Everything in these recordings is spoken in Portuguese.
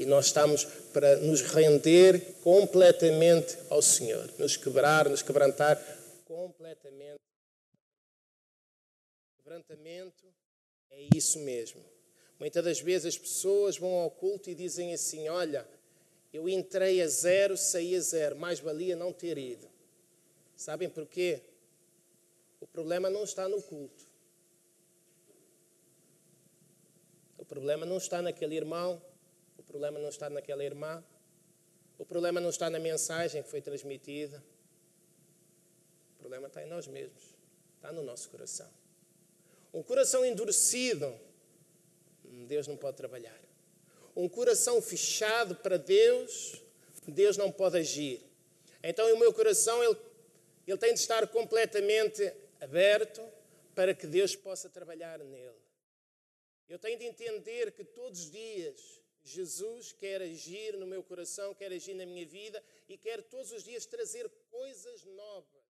e nós estamos para nos render completamente ao Senhor, nos quebrar, nos quebrantar completamente. Quebrantamento é isso mesmo. Muitas das vezes as pessoas vão ao culto e dizem assim: Olha, eu entrei a zero, saí a zero, mais valia não ter ido. Sabem porquê? O problema não está no culto. O problema não está naquele irmão, problema não está naquela irmã, o problema não está na mensagem que foi transmitida. O problema está em nós mesmos, está no nosso coração. Um coração endurecido Deus não pode trabalhar. Um coração fechado para Deus, Deus não pode agir. Então, o meu coração ele, ele tem de estar completamente aberto para que Deus possa trabalhar nele. Eu tenho de entender que todos os dias Jesus quer agir no meu coração, quer agir na minha vida e quer todos os dias trazer coisas novas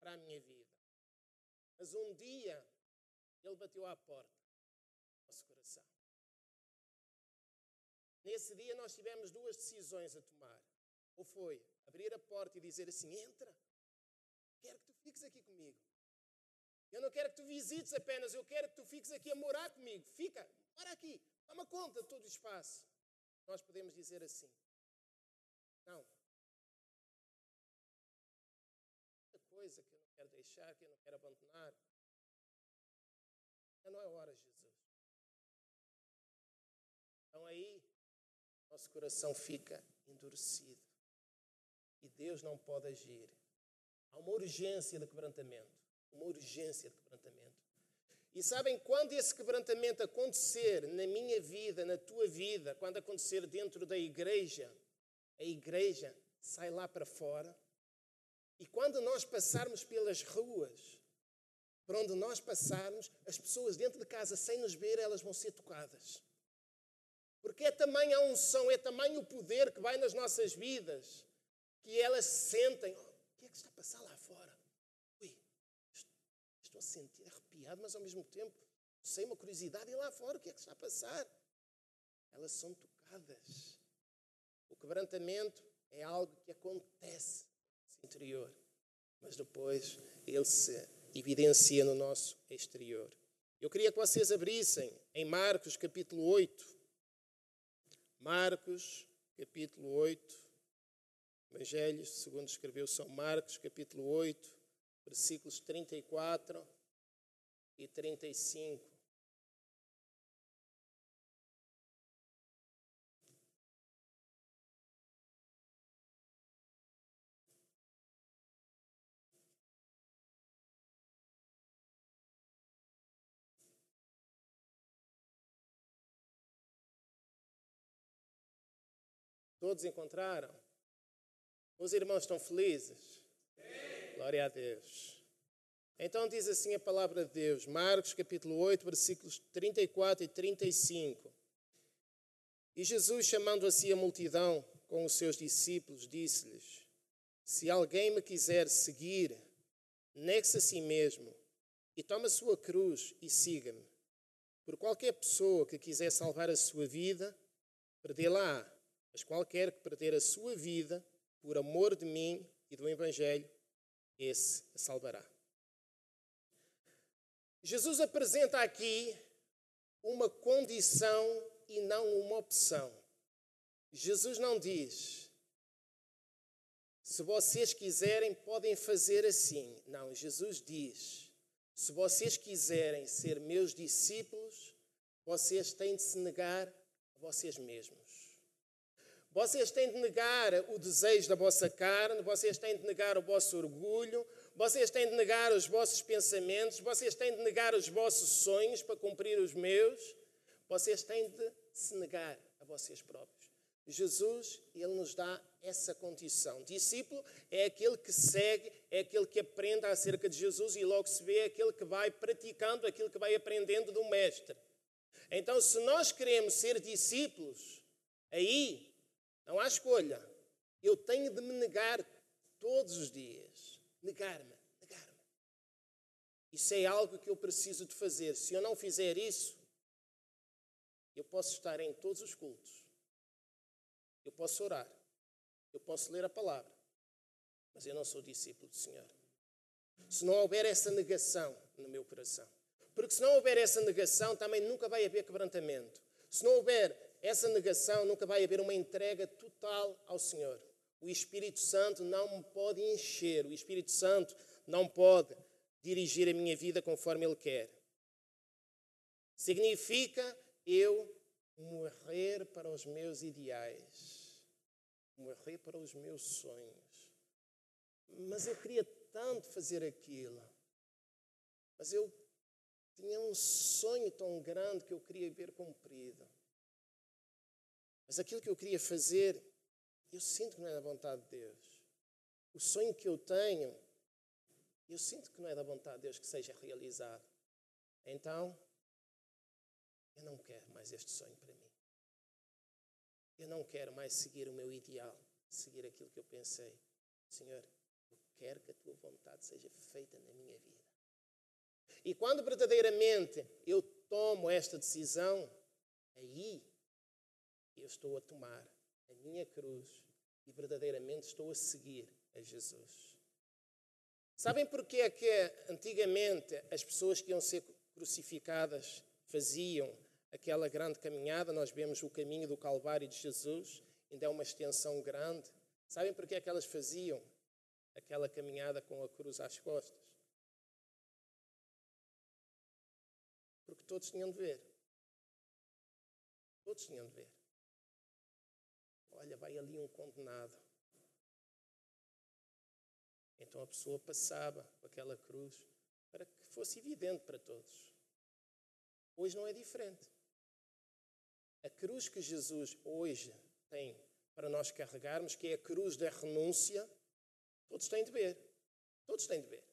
para a minha vida. Mas um dia ele bateu à porta do nosso coração. Nesse dia nós tivemos duas decisões a tomar. Ou foi abrir a porta e dizer assim: entra, quero que tu fiques aqui comigo. Eu não quero que tu visites apenas, eu quero que tu fiques aqui a morar comigo. Fica, mora aqui, toma conta de todo o espaço. Nós podemos dizer assim: não. Muita coisa que eu não quero deixar, que eu não quero abandonar. Não é hora, Jesus. Então aí nosso coração fica endurecido. E Deus não pode agir. Há uma urgência de quebrantamento. Uma urgência de quebrantamento. E sabem, quando esse quebrantamento acontecer na minha vida, na tua vida, quando acontecer dentro da igreja, a igreja sai lá para fora. E quando nós passarmos pelas ruas, por onde nós passarmos, as pessoas dentro de casa, sem nos ver, elas vão ser tocadas. Porque é tamanho a unção, é tamanho o poder que vai nas nossas vidas, que elas sentem: oh, o que é que está a passar lá fora? Ui, estou a sentir mas ao mesmo tempo sei uma curiosidade e lá fora o que é que está a passar? Elas são tocadas. O quebrantamento é algo que acontece no interior, mas depois ele se evidencia no nosso exterior. Eu queria que vocês abrissem em Marcos capítulo 8. Marcos, capítulo 8. Evangelhos, segundo escreveu São Marcos, capítulo 8, versículos 34 e 35. Todos encontraram? Os irmãos estão felizes? Sim. Glória a Deus. Então diz assim a palavra de Deus, Marcos capítulo 8, versículos 34 e 35. E Jesus, chamando a si a multidão com os seus discípulos, disse-lhes: Se alguém me quiser seguir, negue-se a si mesmo e tome a sua cruz e siga-me. Por qualquer pessoa que quiser salvar a sua vida, perdê-la mas qualquer que perder a sua vida por amor de mim e do Evangelho, esse a salvará. Jesus apresenta aqui uma condição e não uma opção. Jesus não diz, se vocês quiserem, podem fazer assim. Não, Jesus diz, se vocês quiserem ser meus discípulos, vocês têm de se negar a vocês mesmos. Vocês têm de negar o desejo da vossa carne, vocês têm de negar o vosso orgulho, vocês têm de negar os vossos pensamentos, vocês têm de negar os vossos sonhos para cumprir os meus, vocês têm de se negar a vocês próprios. Jesus, ele nos dá essa condição. Discípulo é aquele que segue, é aquele que aprende acerca de Jesus e logo se vê é aquele que vai praticando aquilo que vai aprendendo do Mestre. Então, se nós queremos ser discípulos, aí não há escolha. Eu tenho de me negar todos os dias. Negar-me, negar-me. Isso é algo que eu preciso de fazer. Se eu não fizer isso, eu posso estar em todos os cultos. posso orar, eu posso ler a palavra, mas eu não sou discípulo do Senhor. Se não houver essa negação no meu coração. Porque se não houver essa negação, também nunca vai haver quebrantamento. Se não houver essa negação, nunca vai haver uma entrega total ao Senhor. O Espírito Santo não me pode encher, o Espírito Santo não pode dirigir a minha vida conforme Ele quer. Significa eu morrer para os meus ideais, morrer para os meus sonhos. Mas eu queria tanto fazer aquilo. Mas eu tinha um sonho tão grande que eu queria ver cumprido. Mas aquilo que eu queria fazer, eu sinto que não é da vontade de Deus. O sonho que eu tenho, eu sinto que não é da vontade de Deus que seja realizado. Então, eu não quero mais este sonho para mim. Eu não quero mais seguir o meu ideal, seguir aquilo que eu pensei. Senhor, eu quero que a tua vontade seja feita na minha vida. E quando verdadeiramente eu tomo esta decisão, aí eu estou a tomar a minha cruz e verdadeiramente estou a seguir a Jesus. Sabem porquê é que antigamente as pessoas que iam ser crucificadas faziam aquela grande caminhada? Nós vemos o caminho do Calvário de Jesus, ainda é uma extensão grande. Sabem porquê é que elas faziam aquela caminhada com a cruz às costas? Porque todos tinham de ver. Todos tinham de ver. Olha, vai ali um condenado. Então a pessoa passava com aquela cruz para que fosse evidente para todos. Hoje não é diferente. A cruz que Jesus hoje tem para nós carregarmos, que é a cruz da renúncia, todos têm de ver. Todos têm de ver.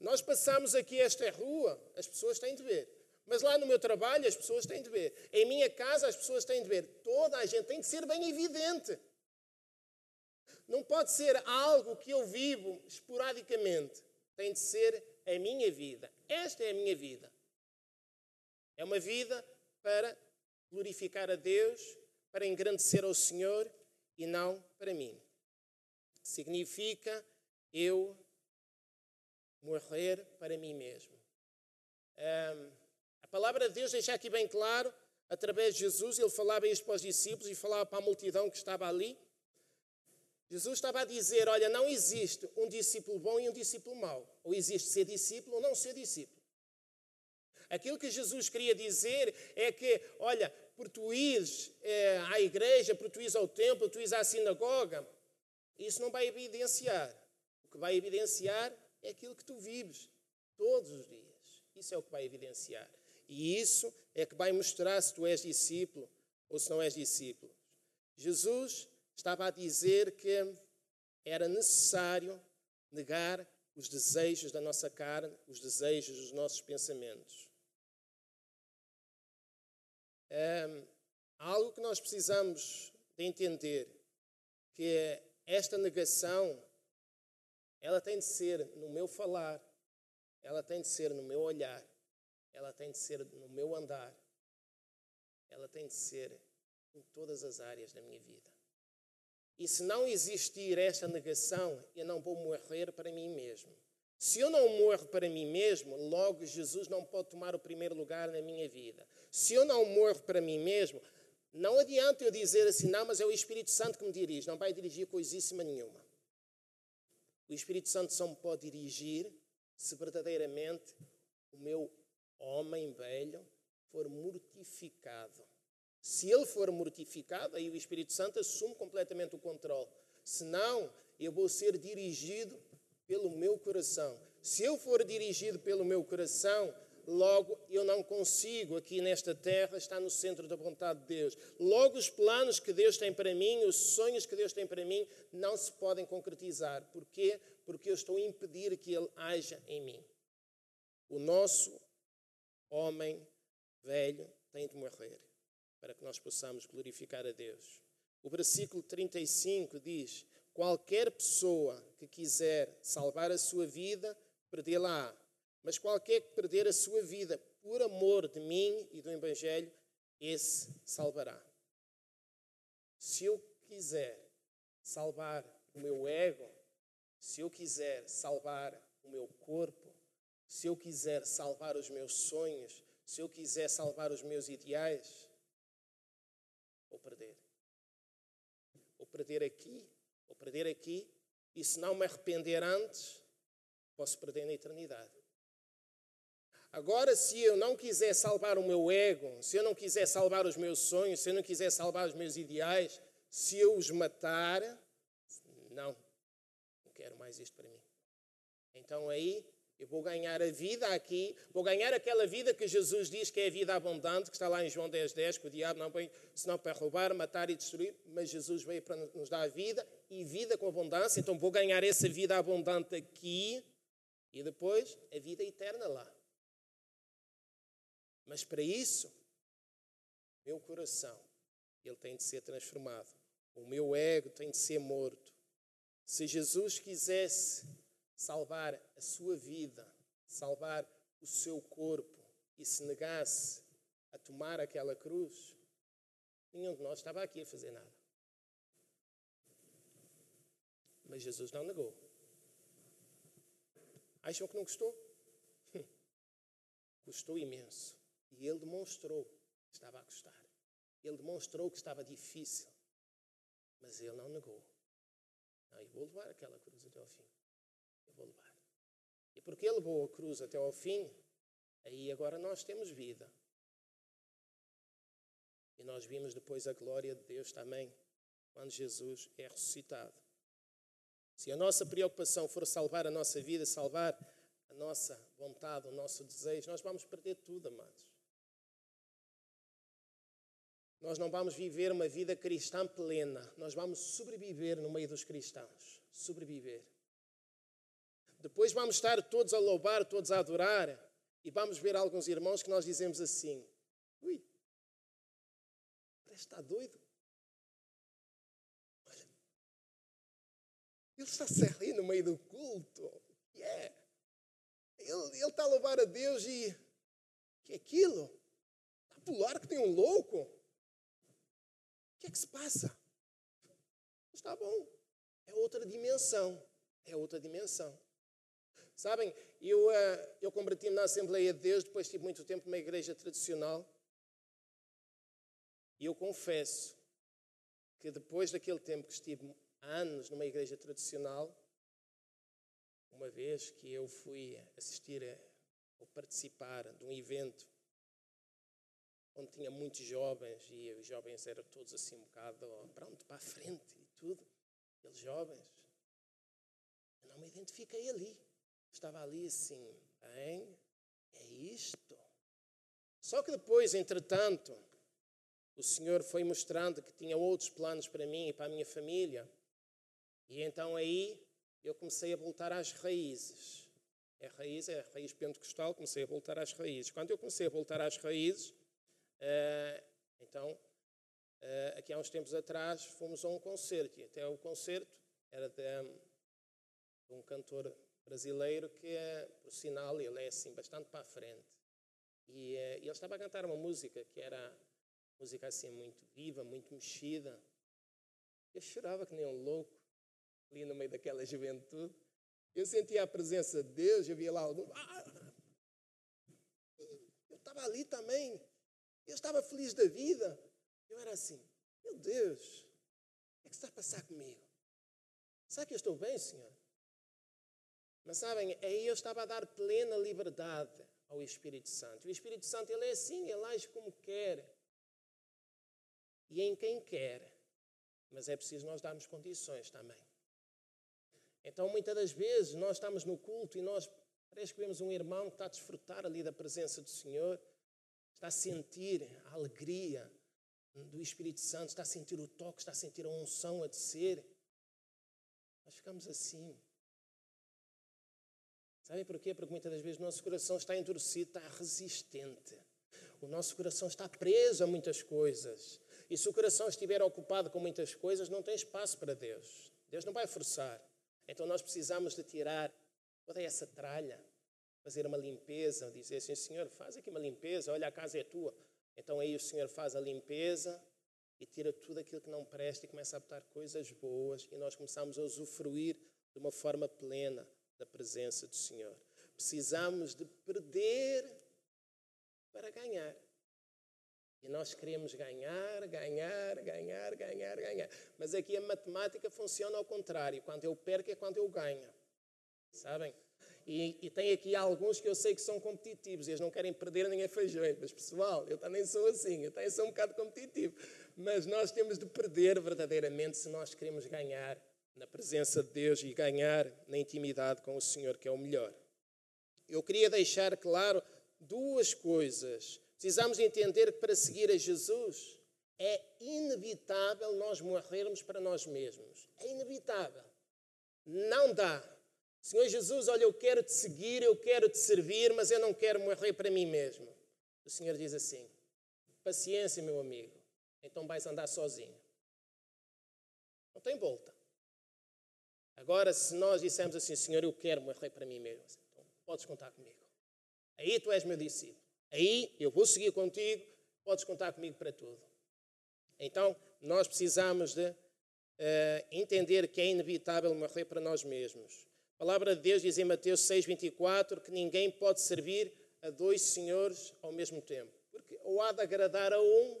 Nós passamos aqui esta rua, as pessoas têm de ver. Mas lá no meu trabalho as pessoas têm de ver. Em minha casa as pessoas têm de ver. Toda a gente tem de ser bem evidente. Não pode ser algo que eu vivo esporadicamente. Tem de ser a minha vida. Esta é a minha vida. É uma vida para glorificar a Deus, para engrandecer ao Senhor e não para mim. Significa eu morrer para mim mesmo. Um, palavra de Deus deixa aqui bem claro, através de Jesus, ele falava isto para os discípulos e falava para a multidão que estava ali. Jesus estava a dizer: Olha, não existe um discípulo bom e um discípulo mau. Ou existe ser discípulo ou não ser discípulo. Aquilo que Jesus queria dizer é que, olha, por tu ires é, à igreja, por tu ires ao templo, tu ires à sinagoga, isso não vai evidenciar. O que vai evidenciar é aquilo que tu vives todos os dias. Isso é o que vai evidenciar. E isso é que vai mostrar se tu és discípulo ou se não és discípulo. Jesus estava a dizer que era necessário negar os desejos da nossa carne, os desejos dos nossos pensamentos. É algo que nós precisamos de entender que esta negação ela tem de ser no meu falar, ela tem de ser no meu olhar, ela tem de ser no meu andar, ela tem de ser em todas as áreas da minha vida. E se não existir esta negação, eu não vou morrer para mim mesmo. Se eu não morro para mim mesmo, logo Jesus não pode tomar o primeiro lugar na minha vida. Se eu não morro para mim mesmo, não adianta eu dizer assim, não, mas é o Espírito Santo que me dirige. Não vai dirigir coisíssima nenhuma. O Espírito Santo só me pode dirigir se verdadeiramente o meu homem velho for mortificado. Se ele for mortificado, aí o Espírito Santo assume completamente o controle. Senão, eu vou ser dirigido pelo meu coração. Se eu for dirigido pelo meu coração, logo eu não consigo aqui nesta terra estar no centro da vontade de Deus. Logo os planos que Deus tem para mim, os sonhos que Deus tem para mim, não se podem concretizar. Porquê? Porque eu estou a impedir que Ele haja em mim. O nosso homem velho tem de morrer para que nós possamos glorificar a Deus. O versículo 35 diz: Qualquer pessoa que quiser salvar a sua vida, perdê-la. Mas qualquer que perder a sua vida por amor de mim e do Evangelho, esse salvará. Se eu quiser salvar o meu ego, se eu quiser salvar o meu corpo, se eu quiser salvar os meus sonhos, se eu quiser salvar os meus ideais, vou perder. Vou perder aqui, vou perder aqui, e se não me arrepender antes, posso perder na eternidade. Agora, se eu não quiser salvar o meu ego, se eu não quiser salvar os meus sonhos, se eu não quiser salvar os meus ideais, se eu os matar, não, não quero mais isto para mim. Então aí eu vou ganhar a vida aqui, vou ganhar aquela vida que Jesus diz que é a vida abundante, que está lá em João 10, 10, que o diabo não veio senão para roubar, matar e destruir, mas Jesus veio para nos dar a vida e vida com abundância, então vou ganhar essa vida abundante aqui e depois a vida eterna lá. Mas para isso, meu coração, ele tem de ser transformado. O meu ego tem de ser morto. Se Jesus quisesse salvar a sua vida, salvar o seu corpo e se negasse a tomar aquela cruz, nenhum de nós estava aqui a fazer nada. Mas Jesus não negou. Acham que não custou? Custou imenso. E ele demonstrou que estava a custar. Ele demonstrou que estava difícil. Mas ele não negou. Não, eu vou levar aquela cruz até ao fim. Eu vou levar. E porque ele levou a cruz até ao fim, aí agora nós temos vida. E nós vimos depois a glória de Deus também, quando Jesus é ressuscitado. Se a nossa preocupação for salvar a nossa vida, salvar a nossa vontade, o nosso desejo, nós vamos perder tudo, amados. Nós não vamos viver uma vida cristã plena, nós vamos sobreviver no meio dos cristãos. Sobreviver. Depois vamos estar todos a louvar, todos a adorar, e vamos ver alguns irmãos que nós dizemos assim: ui, parece que está doido. Olha, ele está-se a rir no meio do culto. Yeah. Ele, ele está a louvar a Deus e. que é aquilo? Está a pular que tem um louco que é que se passa? Está bom. É outra dimensão. É outra dimensão. Sabem, eu, eh, eu converti-me na Assembleia de Deus, depois tive muito tempo numa igreja tradicional. E eu confesso que depois daquele tempo que estive anos numa igreja tradicional, uma vez que eu fui assistir a, ou participar de um evento onde tinha muitos jovens e os jovens eram todos assim um bocado pronto para a frente e tudo, aqueles jovens. Eu não me identifiquei ali. Estava ali assim, bem, é isto. Só que depois, entretanto, o Senhor foi mostrando que tinha outros planos para mim e para a minha família. E então aí eu comecei a voltar às raízes. É raiz, é raiz pentecostal, comecei a voltar às raízes. Quando eu comecei a voltar às raízes, eh, então, eh, aqui há uns tempos atrás, fomos a um concerto, e até o concerto era de, de um cantor brasileiro que, é, por sinal, ele é assim bastante para a frente. E, eh, e ele estava a cantar uma música que era música assim muito viva, muito mexida. Eu chorava que nem um louco ali no meio daquela juventude. Eu sentia a presença de Deus, eu via lá algum. Ah! Eu estava ali também. Eu estava feliz da vida. Eu era assim, meu Deus, o que é que está a passar comigo? Sabe que eu estou bem, Senhor? Mas sabem, aí eu estava a dar plena liberdade ao Espírito Santo. O Espírito Santo, ele é assim, ele age como quer. E em quem quer. Mas é preciso nós darmos condições também. Então, muitas das vezes, nós estamos no culto e nós parece que vemos um irmão que está a desfrutar ali da presença do Senhor está a sentir a alegria do Espírito Santo, está a sentir o toque, está a sentir a unção a descer. Nós ficamos assim. Sabem porquê? Porque muitas das vezes o nosso coração está endurecido, está resistente. O nosso coração está preso a muitas coisas. E se o coração estiver ocupado com muitas coisas, não tem espaço para Deus. Deus não vai forçar. Então nós precisamos de tirar toda essa tralha fazer uma limpeza, dizer assim, Senhor, faz aqui uma limpeza, olha, a casa é tua. Então aí o Senhor faz a limpeza e tira tudo aquilo que não presta e começa a botar coisas boas e nós começamos a usufruir de uma forma plena da presença do Senhor. Precisamos de perder para ganhar. E nós queremos ganhar, ganhar, ganhar, ganhar, ganhar. Mas aqui a matemática funciona ao contrário. Quando eu perco é quando eu ganho. Sabem? E, e, tem aqui alguns que eu sei que são competitivos, eles não querem perder nem a feijões. Mas, pessoal, eu também sou assim, eu também sou um bocado competitivo. Mas nós temos de perder verdadeiramente se nós queremos ganhar na presença de Deus e ganhar na intimidade com o Senhor, que é o melhor. Eu queria deixar claro duas coisas. Precisamos entender que para seguir a Jesus é inevitável nós morrermos para nós mesmos. É inevitável. Não dá. Senhor Jesus, olha, eu quero te seguir, eu quero te servir, mas eu não quero morrer para mim mesmo. O Senhor diz assim: paciência, meu amigo, então vais andar sozinho. Não tem volta. Agora, se nós dissermos assim, Senhor, eu quero morrer para mim mesmo, então podes contar comigo. Aí tu és meu discípulo. Aí eu vou seguir contigo, podes contar comigo para tudo. Então, nós precisamos de uh, entender que é inevitável morrer para nós mesmos. A palavra de Deus diz em Mateus 6,24 que ninguém pode servir a dois senhores ao mesmo tempo. Porque ou há de agradar a um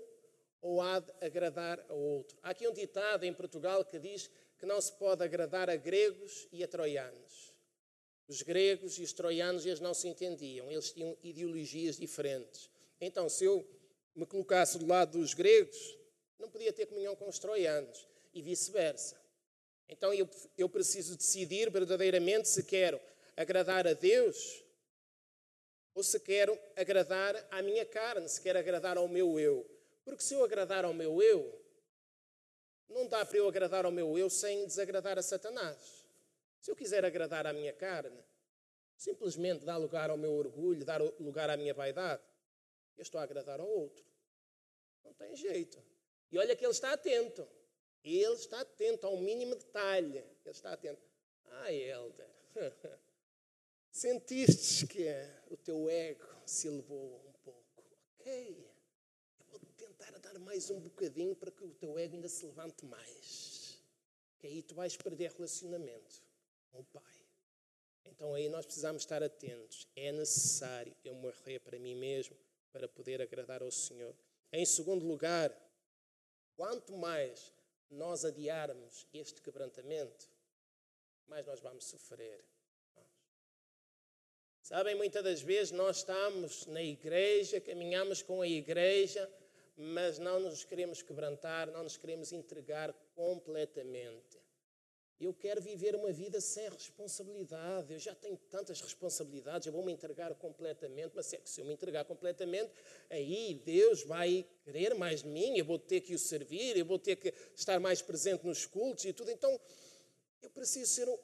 ou há de agradar a outro. Há aqui um ditado em Portugal que diz que não se pode agradar a gregos e a troianos. Os gregos e os troianos eles não se entendiam, eles tinham ideologias diferentes. Então, se eu me colocasse do lado dos gregos, não podia ter comunhão com os troianos e vice-versa. Então eu, eu preciso decidir verdadeiramente se quero agradar a Deus ou se quero agradar à minha carne, se quero agradar ao meu eu. Porque se eu agradar ao meu eu, não dá para eu agradar ao meu eu sem desagradar a Satanás. Se eu quiser agradar à minha carne, simplesmente dar lugar ao meu orgulho, dar lugar à minha vaidade, eu estou a agradar ao outro. Não tem jeito. E olha que ele está atento. Ele está atento ao mínimo detalhe. Ele está atento. Ah, Helder, sentiste que o teu ego se elevou um pouco. Ok. Mais um bocadinho para que o teu ego ainda se levante mais. Que aí tu vais perder relacionamento com o Pai. Então aí nós precisamos estar atentos. É necessário eu morrer para mim mesmo para poder agradar ao Senhor. Em segundo lugar, quanto mais nós adiarmos este quebrantamento, mais nós vamos sofrer. Sabem, muitas das vezes nós estamos na igreja, caminhamos com a igreja, mas não nos queremos quebrantar, não nos queremos entregar completamente. Eu quero viver uma vida sem responsabilidade. Eu já tenho tantas responsabilidades, eu vou me entregar completamente, mas é que se eu me entregar completamente, aí Deus vai querer mais de mim, eu vou ter que o servir, eu vou ter que estar mais presente nos cultos e tudo. Então, eu preciso ser um.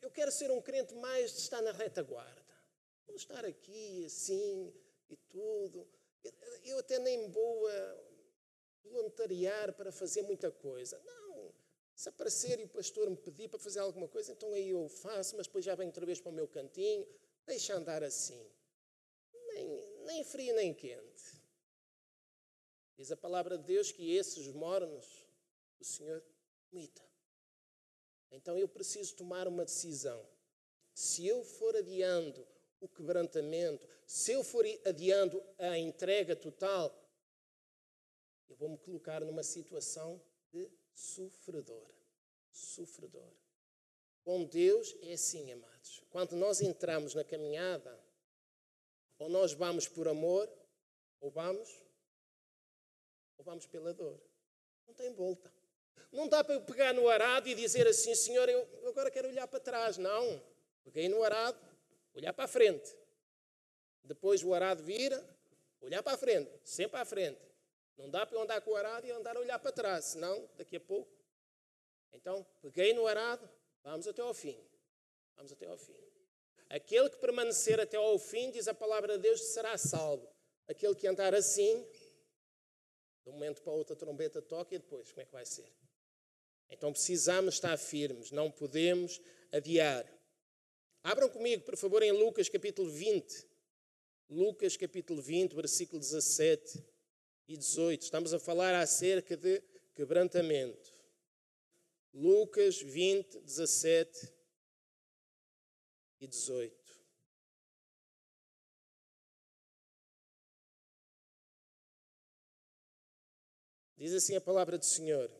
Eu quero ser um crente mais de estar na retaguarda. Vou estar aqui assim e tudo. Eu até nem vou voluntariar para fazer muita coisa. Não se aparecer e o pastor me pedir para fazer alguma coisa, então aí eu faço, mas depois já venho outra vez para o meu cantinho, deixa andar assim. Nem, nem frio nem quente. Diz a palavra de Deus que esses mornos o Senhor imita. Então eu preciso tomar uma decisão. Se eu for adiando o quebrantamento, se eu for adiando a entrega total, eu vou me colocar numa situação de sofredor. Sofredor. Com Deus é assim, amados. Quando nós entramos na caminhada, ou nós vamos por amor, ou vamos, ou vamos pela dor. Não tem volta. Não dá para eu pegar no arado e dizer assim, Senhor, eu agora quero olhar para trás. Não. Peguei no arado, olhar para a frente. Depois o arado vira, olhar para a frente, sempre à frente. Não dá para eu andar com o arado e andar a olhar para trás, senão daqui a pouco. Então, peguei no arado, vamos até ao fim. Vamos até ao fim. Aquele que permanecer até ao fim, diz a palavra de Deus, será salvo. Aquele que andar assim, de um momento para outro a trombeta toca e depois, como é que vai ser? Então precisamos estar firmes, não podemos adiar. Abram comigo, por favor, em Lucas capítulo 20. Lucas capítulo 20, versículo 17 e 18. Estamos a falar acerca de quebrantamento. Lucas 20, 17 e 18. Diz assim a palavra do Senhor.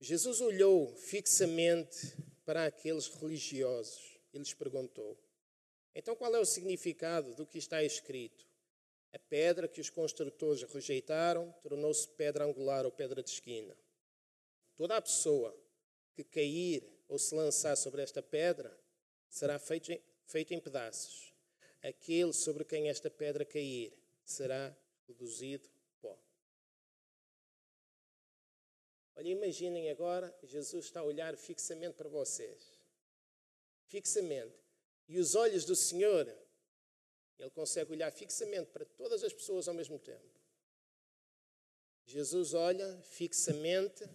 Jesus olhou fixamente para aqueles religiosos e lhes perguntou: Então qual é o significado do que está escrito? A pedra que os construtores rejeitaram tornou-se pedra angular ou pedra de esquina. Toda a pessoa que cair ou se lançar sobre esta pedra será feito em, feito em pedaços. Aquele sobre quem esta pedra cair será reduzido Olha, imaginem agora, Jesus está a olhar fixamente para vocês. Fixamente. E os olhos do Senhor, Ele consegue olhar fixamente para todas as pessoas ao mesmo tempo. Jesus olha fixamente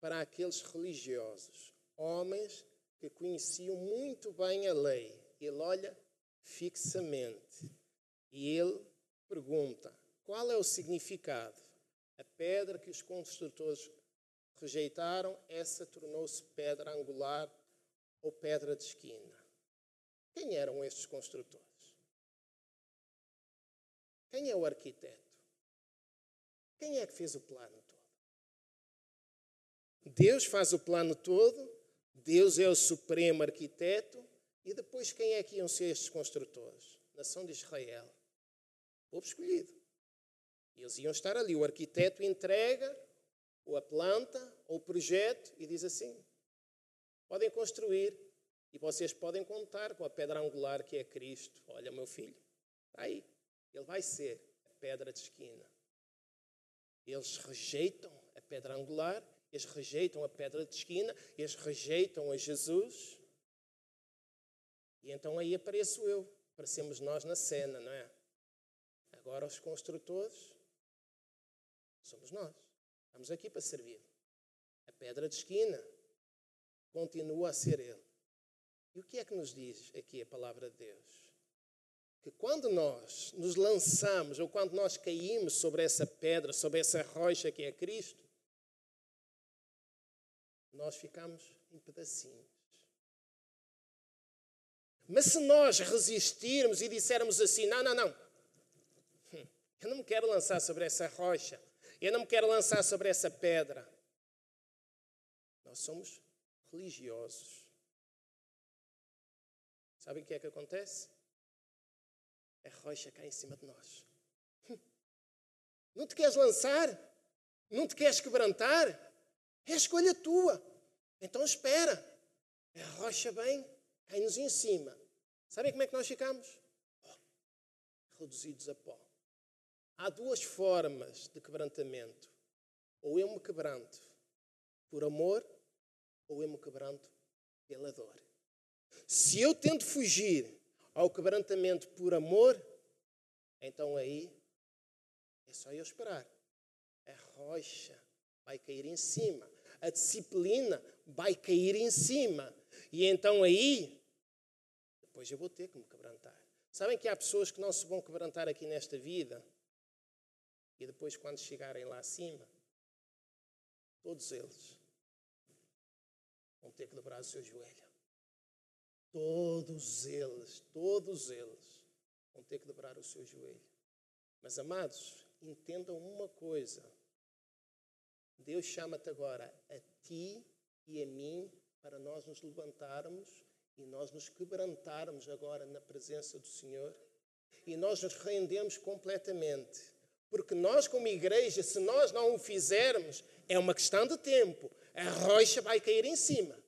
para aqueles religiosos, homens que conheciam muito bem a lei. Ele olha fixamente e ele pergunta: qual é o significado? A pedra que os construtores rejeitaram, essa tornou-se pedra angular ou pedra de esquina. Quem eram estes construtores? Quem é o arquiteto? Quem é que fez o plano todo? Deus faz o plano todo, Deus é o supremo arquiteto, e depois quem é que iam ser estes construtores? Nação de Israel. Povo escolhido. Eles iam estar ali. O arquiteto entrega ou a planta, ou o projeto, e diz assim: podem construir e vocês podem contar com a pedra angular que é Cristo. Olha, meu filho, está aí. Ele vai ser a pedra de esquina. Eles rejeitam a pedra angular, eles rejeitam a pedra de esquina, eles rejeitam a Jesus. E então aí apareço eu. Aparecemos nós na cena, não é? Agora os construtores somos nós. Estamos aqui para servir. A pedra de esquina continua a ser Ele. E o que é que nos diz aqui a palavra de Deus? Que quando nós nos lançamos, ou quando nós caímos sobre essa pedra, sobre essa rocha que é Cristo, nós ficamos em pedacinhos. Mas se nós resistirmos e dissermos assim: não, não, não, hum, eu não me quero lançar sobre essa rocha, eu não me quero lançar sobre essa pedra. Nós somos religiosos. Sabem o que é que acontece? A rocha cai em cima de nós. Não te queres lançar? Não te queres quebrantar? É a escolha tua. Então espera. A rocha vem, cai-nos em cima. Sabem como é que nós ficamos? Oh, reduzidos a pó. Há duas formas de quebrantamento. Ou eu me quebranto por amor, ou eu me quebranto pela dor. Se eu tento fugir ao quebrantamento por amor, então aí é só eu esperar. A rocha vai cair em cima, a disciplina vai cair em cima. E então aí, depois eu vou ter que me quebrantar. Sabem que há pessoas que não se vão quebrantar aqui nesta vida e depois, quando chegarem lá acima, todos eles vão ter que dobrar o seu joelho. Todos eles, todos eles vão ter que dobrar o seu joelho. Mas, amados, entendam uma coisa. Deus chama-te agora a ti e a mim para nós nos levantarmos e nós nos quebrantarmos agora na presença do Senhor e nós nos rendemos completamente porque nós, como igreja, se nós não o fizermos, é uma questão de tempo. A rocha vai cair em cima.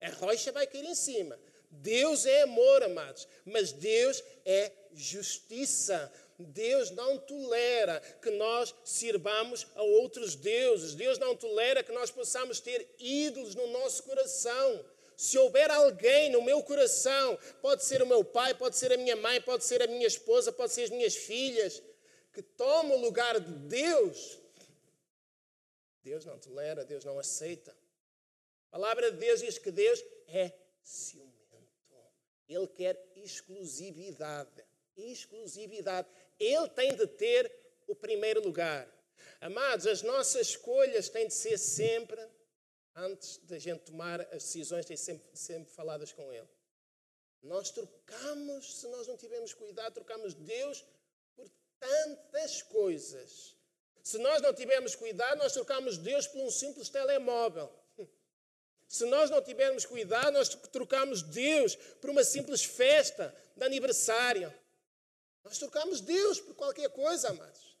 A rocha vai cair em cima. Deus é amor, amados, mas Deus é justiça. Deus não tolera que nós sirvamos a outros deuses. Deus não tolera que nós possamos ter ídolos no nosso coração. Se houver alguém no meu coração, pode ser o meu pai, pode ser a minha mãe, pode ser a minha esposa, pode ser as minhas filhas, que toma o lugar de Deus, Deus não tolera, Deus não aceita. A palavra de Deus diz que Deus é ciumento. Ele quer exclusividade. Exclusividade. Ele tem de ter o primeiro lugar. Amados, as nossas escolhas têm de ser sempre, antes da gente tomar as decisões, têm sempre, sempre faladas com Ele. Nós trocamos, se nós não tivermos cuidado, trocamos Deus tantas coisas. Se nós não tivermos cuidado, nós trocamos Deus por um simples telemóvel. Se nós não tivermos cuidado, nós trocamos Deus por uma simples festa de aniversário. Nós trocamos Deus por qualquer coisa, amados.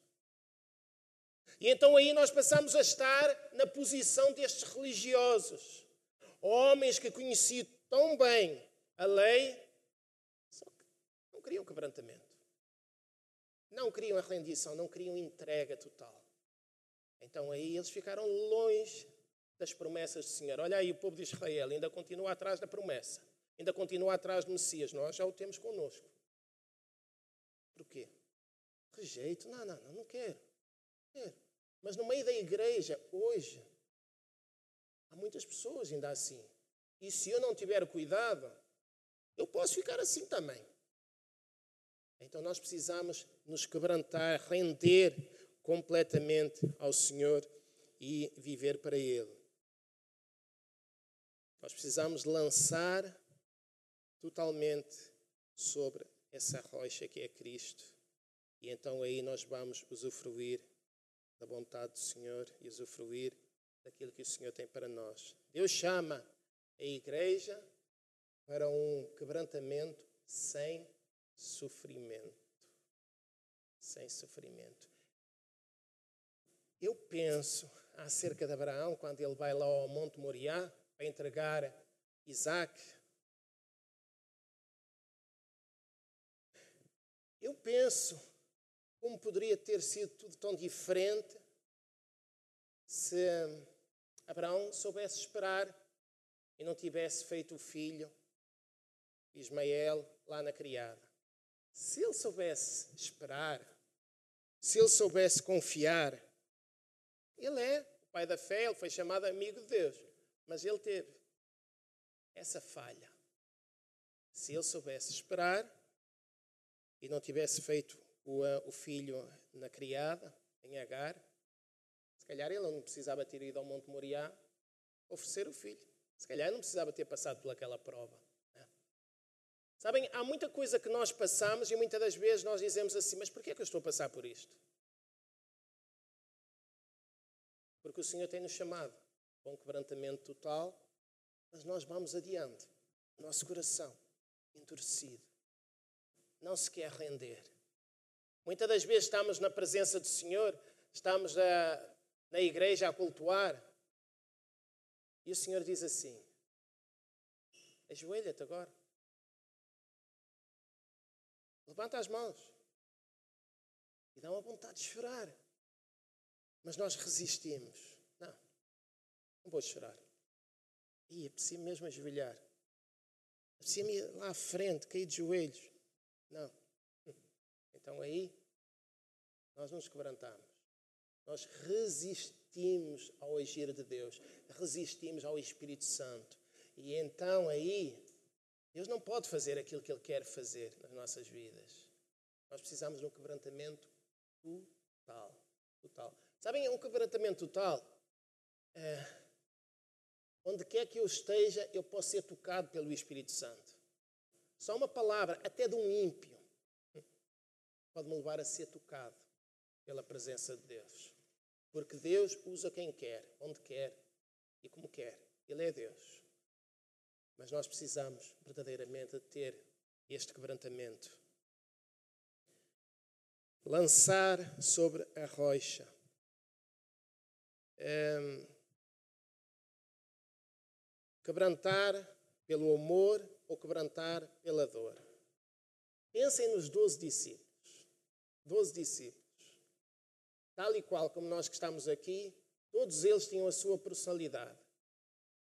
E então aí nós passamos a estar na posição destes religiosos. Homens que conheciam tão bem a lei, só que não queriam quebrantamento. Não queriam a rendição, não queriam entrega total. Então aí eles ficaram longe das promessas do Senhor. Olha aí, o povo de Israel ainda continua atrás da promessa, ainda continua atrás do Messias. Nós já o temos conosco. Por quê? Rejeito? Não, não, não, não quero. quero. Mas no meio da igreja, hoje, há muitas pessoas ainda assim. E se eu não tiver cuidado, eu posso ficar assim também. Então nós precisamos nos quebrantar, render completamente ao Senhor e viver para Ele. Nós precisamos lançar totalmente sobre essa rocha que é Cristo. E então aí nós vamos usufruir da vontade do Senhor e usufruir daquilo que o Senhor tem para nós. Deus chama a igreja para um quebrantamento sem sofrimento. Sem sofrimento. Eu penso acerca de Abraão, quando ele vai lá ao Monte Moriá para entregar Isaac. Eu penso como poderia ter sido tudo tão diferente se Abraão soubesse esperar e não tivesse feito o filho Ismael lá na criada. Se ele soubesse esperar, se ele soubesse confiar, ele é o pai da fé, ele foi chamado amigo de Deus, mas ele teve essa falha. Se ele soubesse esperar e não tivesse feito o, o filho na criada, em Agar, se calhar ele não precisava ter ido ao Monte Moriá oferecer o filho. Se calhar não precisava ter passado pelaquela prova. Sabem, há muita coisa que nós passamos e muitas das vezes nós dizemos assim: Mas porquê é que eu estou a passar por isto? Porque o Senhor tem-nos chamado para um quebrantamento total, mas nós vamos adiante. Nosso coração endurecido não se quer render. Muitas das vezes estamos na presença do Senhor, estamos a, na igreja a cultuar, e o Senhor diz assim: Ajoelha-te agora. Levanta as mãos. E dá uma vontade de chorar. Mas nós resistimos. Não, não vou chorar. E preciso mesmo ajoelhar. Preciso ir lá à frente, cair de joelhos. Não. Então aí, nós nos quebrantamos. Nós resistimos ao agir de Deus. Resistimos ao Espírito Santo. E então aí, Deus não pode fazer aquilo que Ele quer fazer nas nossas vidas. Nós precisamos de um quebrantamento total. total. Sabem, um quebrantamento total. É, onde quer que eu esteja, eu posso ser tocado pelo Espírito Santo. Só uma palavra, até de um ímpio, pode me levar a ser tocado pela presença de Deus. Porque Deus usa quem quer, onde quer e como quer. Ele é Deus. Mas nós precisamos verdadeiramente de ter este quebrantamento. Lançar sobre a rocha. Um, quebrantar pelo amor ou quebrantar pela dor. Pensem nos doze discípulos. Doze discípulos. Tal e qual como nós que estamos aqui, todos eles tinham a sua personalidade.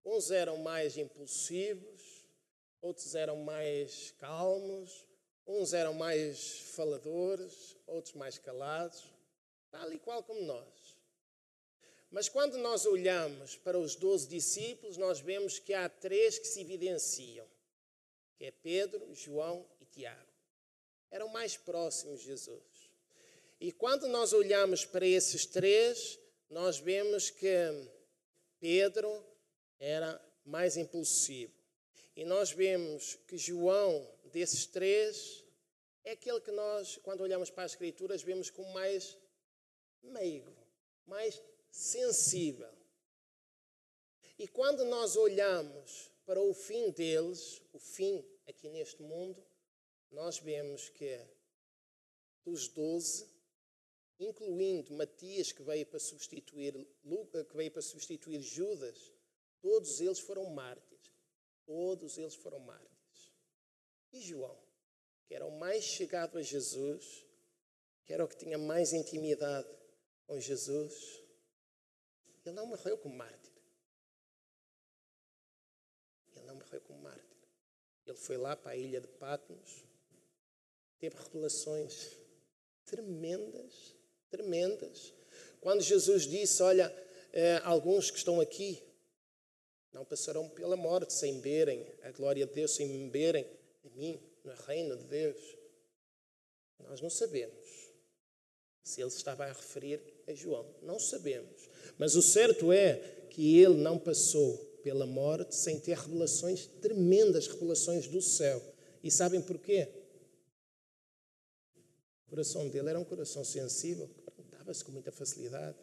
Uns eram mais impulsivos, outros eram mais calmos, uns eram mais faladores, outros mais calados, tal e qual como nós. Mas quando nós olhamos para os doze discípulos, nós vemos que há três que se evidenciam, que é Pedro, João e Tiago. Eram mais próximos de Jesus. E quando nós olhamos para esses três, nós vemos que Pedro era mais impulsivo. E nós vemos que João, desses três, é aquele que nós, quando olhamos para as Escrituras, vemos como mais meigo, mais sensível. E quando nós olhamos para o fim deles, o fim aqui neste mundo, nós vemos que dos doze, incluindo Matias, que veio para substituir, que veio para substituir Judas, todos eles foram mártires. Todos eles foram mártires. E João, que era o mais chegado a Jesus, que era o que tinha mais intimidade com Jesus, ele não morreu como mártir. Ele não morreu como mártir. Ele foi lá para a ilha de Patmos, teve revelações tremendas, tremendas. Quando Jesus disse: Olha, eh, alguns que estão aqui não passarão pela morte sem verem a glória de Deus, sem verem a mim no reino de Deus. Nós não sabemos se ele estava a referir a João. Não sabemos. Mas o certo é que ele não passou pela morte sem ter revelações tremendas, revelações do céu. E sabem porquê? O coração dele era um coração sensível, quebrantava-se com muita facilidade.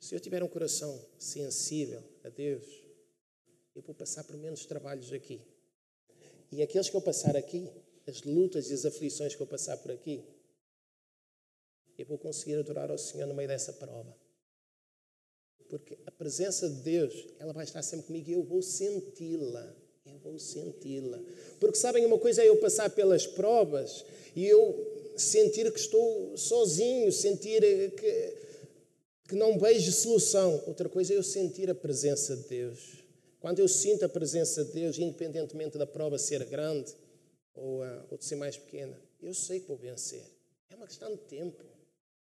Se eu tiver um coração sensível a Deus, eu vou passar por menos trabalhos aqui. E aqueles que eu passar aqui, as lutas e as aflições que eu passar por aqui, eu vou conseguir adorar ao Senhor no meio dessa prova. Porque a presença de Deus, ela vai estar sempre comigo e eu vou senti-la. Eu vou senti-la. Porque sabem, uma coisa é eu passar pelas provas e eu sentir que estou sozinho, sentir que, que não vejo solução. Outra coisa é eu sentir a presença de Deus. Quando eu sinto a presença de Deus, independentemente da prova ser grande ou, uh, ou de ser mais pequena, eu sei que vou vencer. É uma questão de tempo.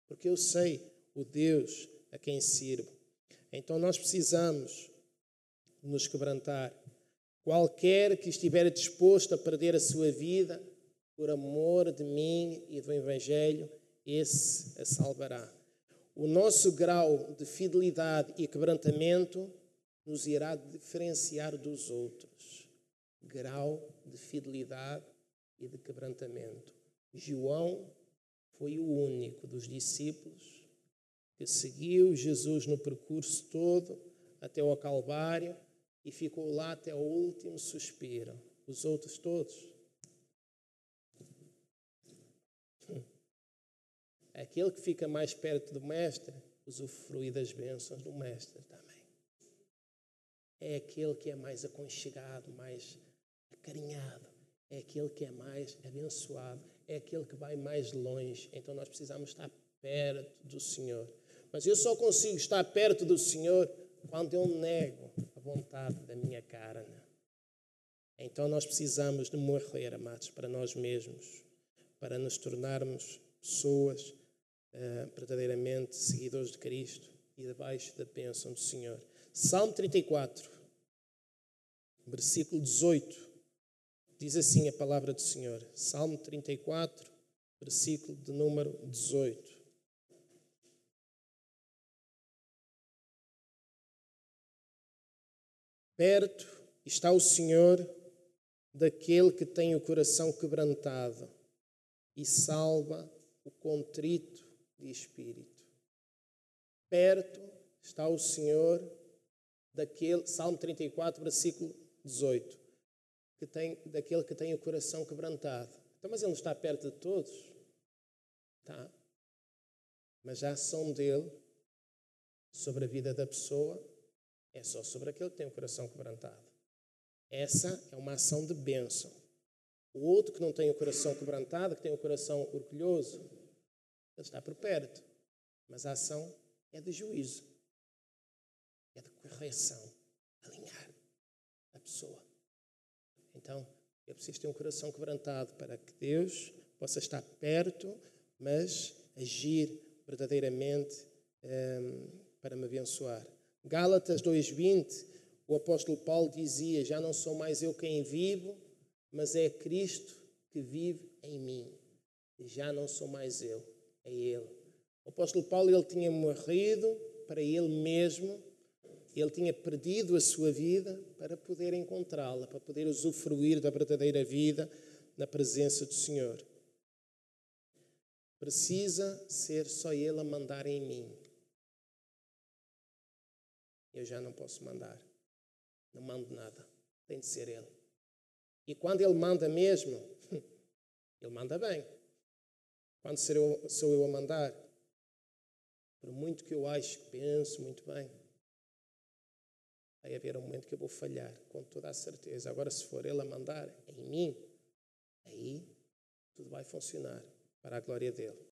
Porque eu sei o Deus a quem sirvo. Então nós precisamos nos quebrantar. Qualquer que estiver disposto a perder a sua vida por amor de mim e do Evangelho, esse a salvará. O nosso grau de fidelidade e quebrantamento nos irá diferenciar dos outros. Grau de fidelidade e de quebrantamento. João foi o único dos discípulos que seguiu Jesus no percurso todo até ao Calvário e ficou lá até o último suspiro. Os outros todos. Aquele que fica mais perto do Mestre usufrui das bênçãos do Mestre também é aquele que é mais aconchegado, mais acarinhado, é aquele que é mais abençoado, é aquele que vai mais longe. Então nós precisamos estar perto do Senhor. Mas eu só consigo estar perto do Senhor quando eu nego a vontade da minha carne. Então nós precisamos de morrer, amados, para nós mesmos, para nos tornarmos pessoas uh, verdadeiramente seguidores de Cristo e debaixo da bênção do Senhor. Salmo 34, versículo 18, diz assim a palavra do Senhor. Salmo 34, versículo de número 18. Perto está o Senhor daquele que tem o coração quebrantado e salva o contrito de espírito. Perto está o Senhor daquele, Salmo 34, versículo 18, que tem, daquele que tem o coração quebrantado. Então, mas ele não está perto de todos? Tá. Mas a ação dele sobre a vida da pessoa é só sobre aquele que tem o coração quebrantado. Essa é uma ação de bênção. O outro que não tem o coração quebrantado, que tem o coração orgulhoso, ele está por perto. Mas a ação é de juízo é de correção, alinhar a pessoa. Então, eu preciso ter um coração quebrantado para que Deus possa estar perto, mas agir verdadeiramente um, ehm, para me abençoar. Gálatas 2:20, o apóstolo Paulo dizia: Já não sou mais eu quem vivo, mas é Cristo que vive em mim. Já não sou mais eu, é Ele. O apóstolo Paulo ele tinha morrido para ele mesmo, ele tinha perdido a sua vida para poder encontrá-la, para poder usufruir da verdadeira vida na presença do Senhor. Precisa ser só Ele a mandar em mim. Eu já não posso mandar. Não mando nada. Tem de ser Ele. E quando Ele manda mesmo, Ele manda bem. Quando sou eu a mandar, por muito que eu acho que penso muito bem, vai haver um momento que eu vou falhar, com toda a certeza. Agora, se for Ele a mandar em mim, aí tudo vai funcionar para a glória dele.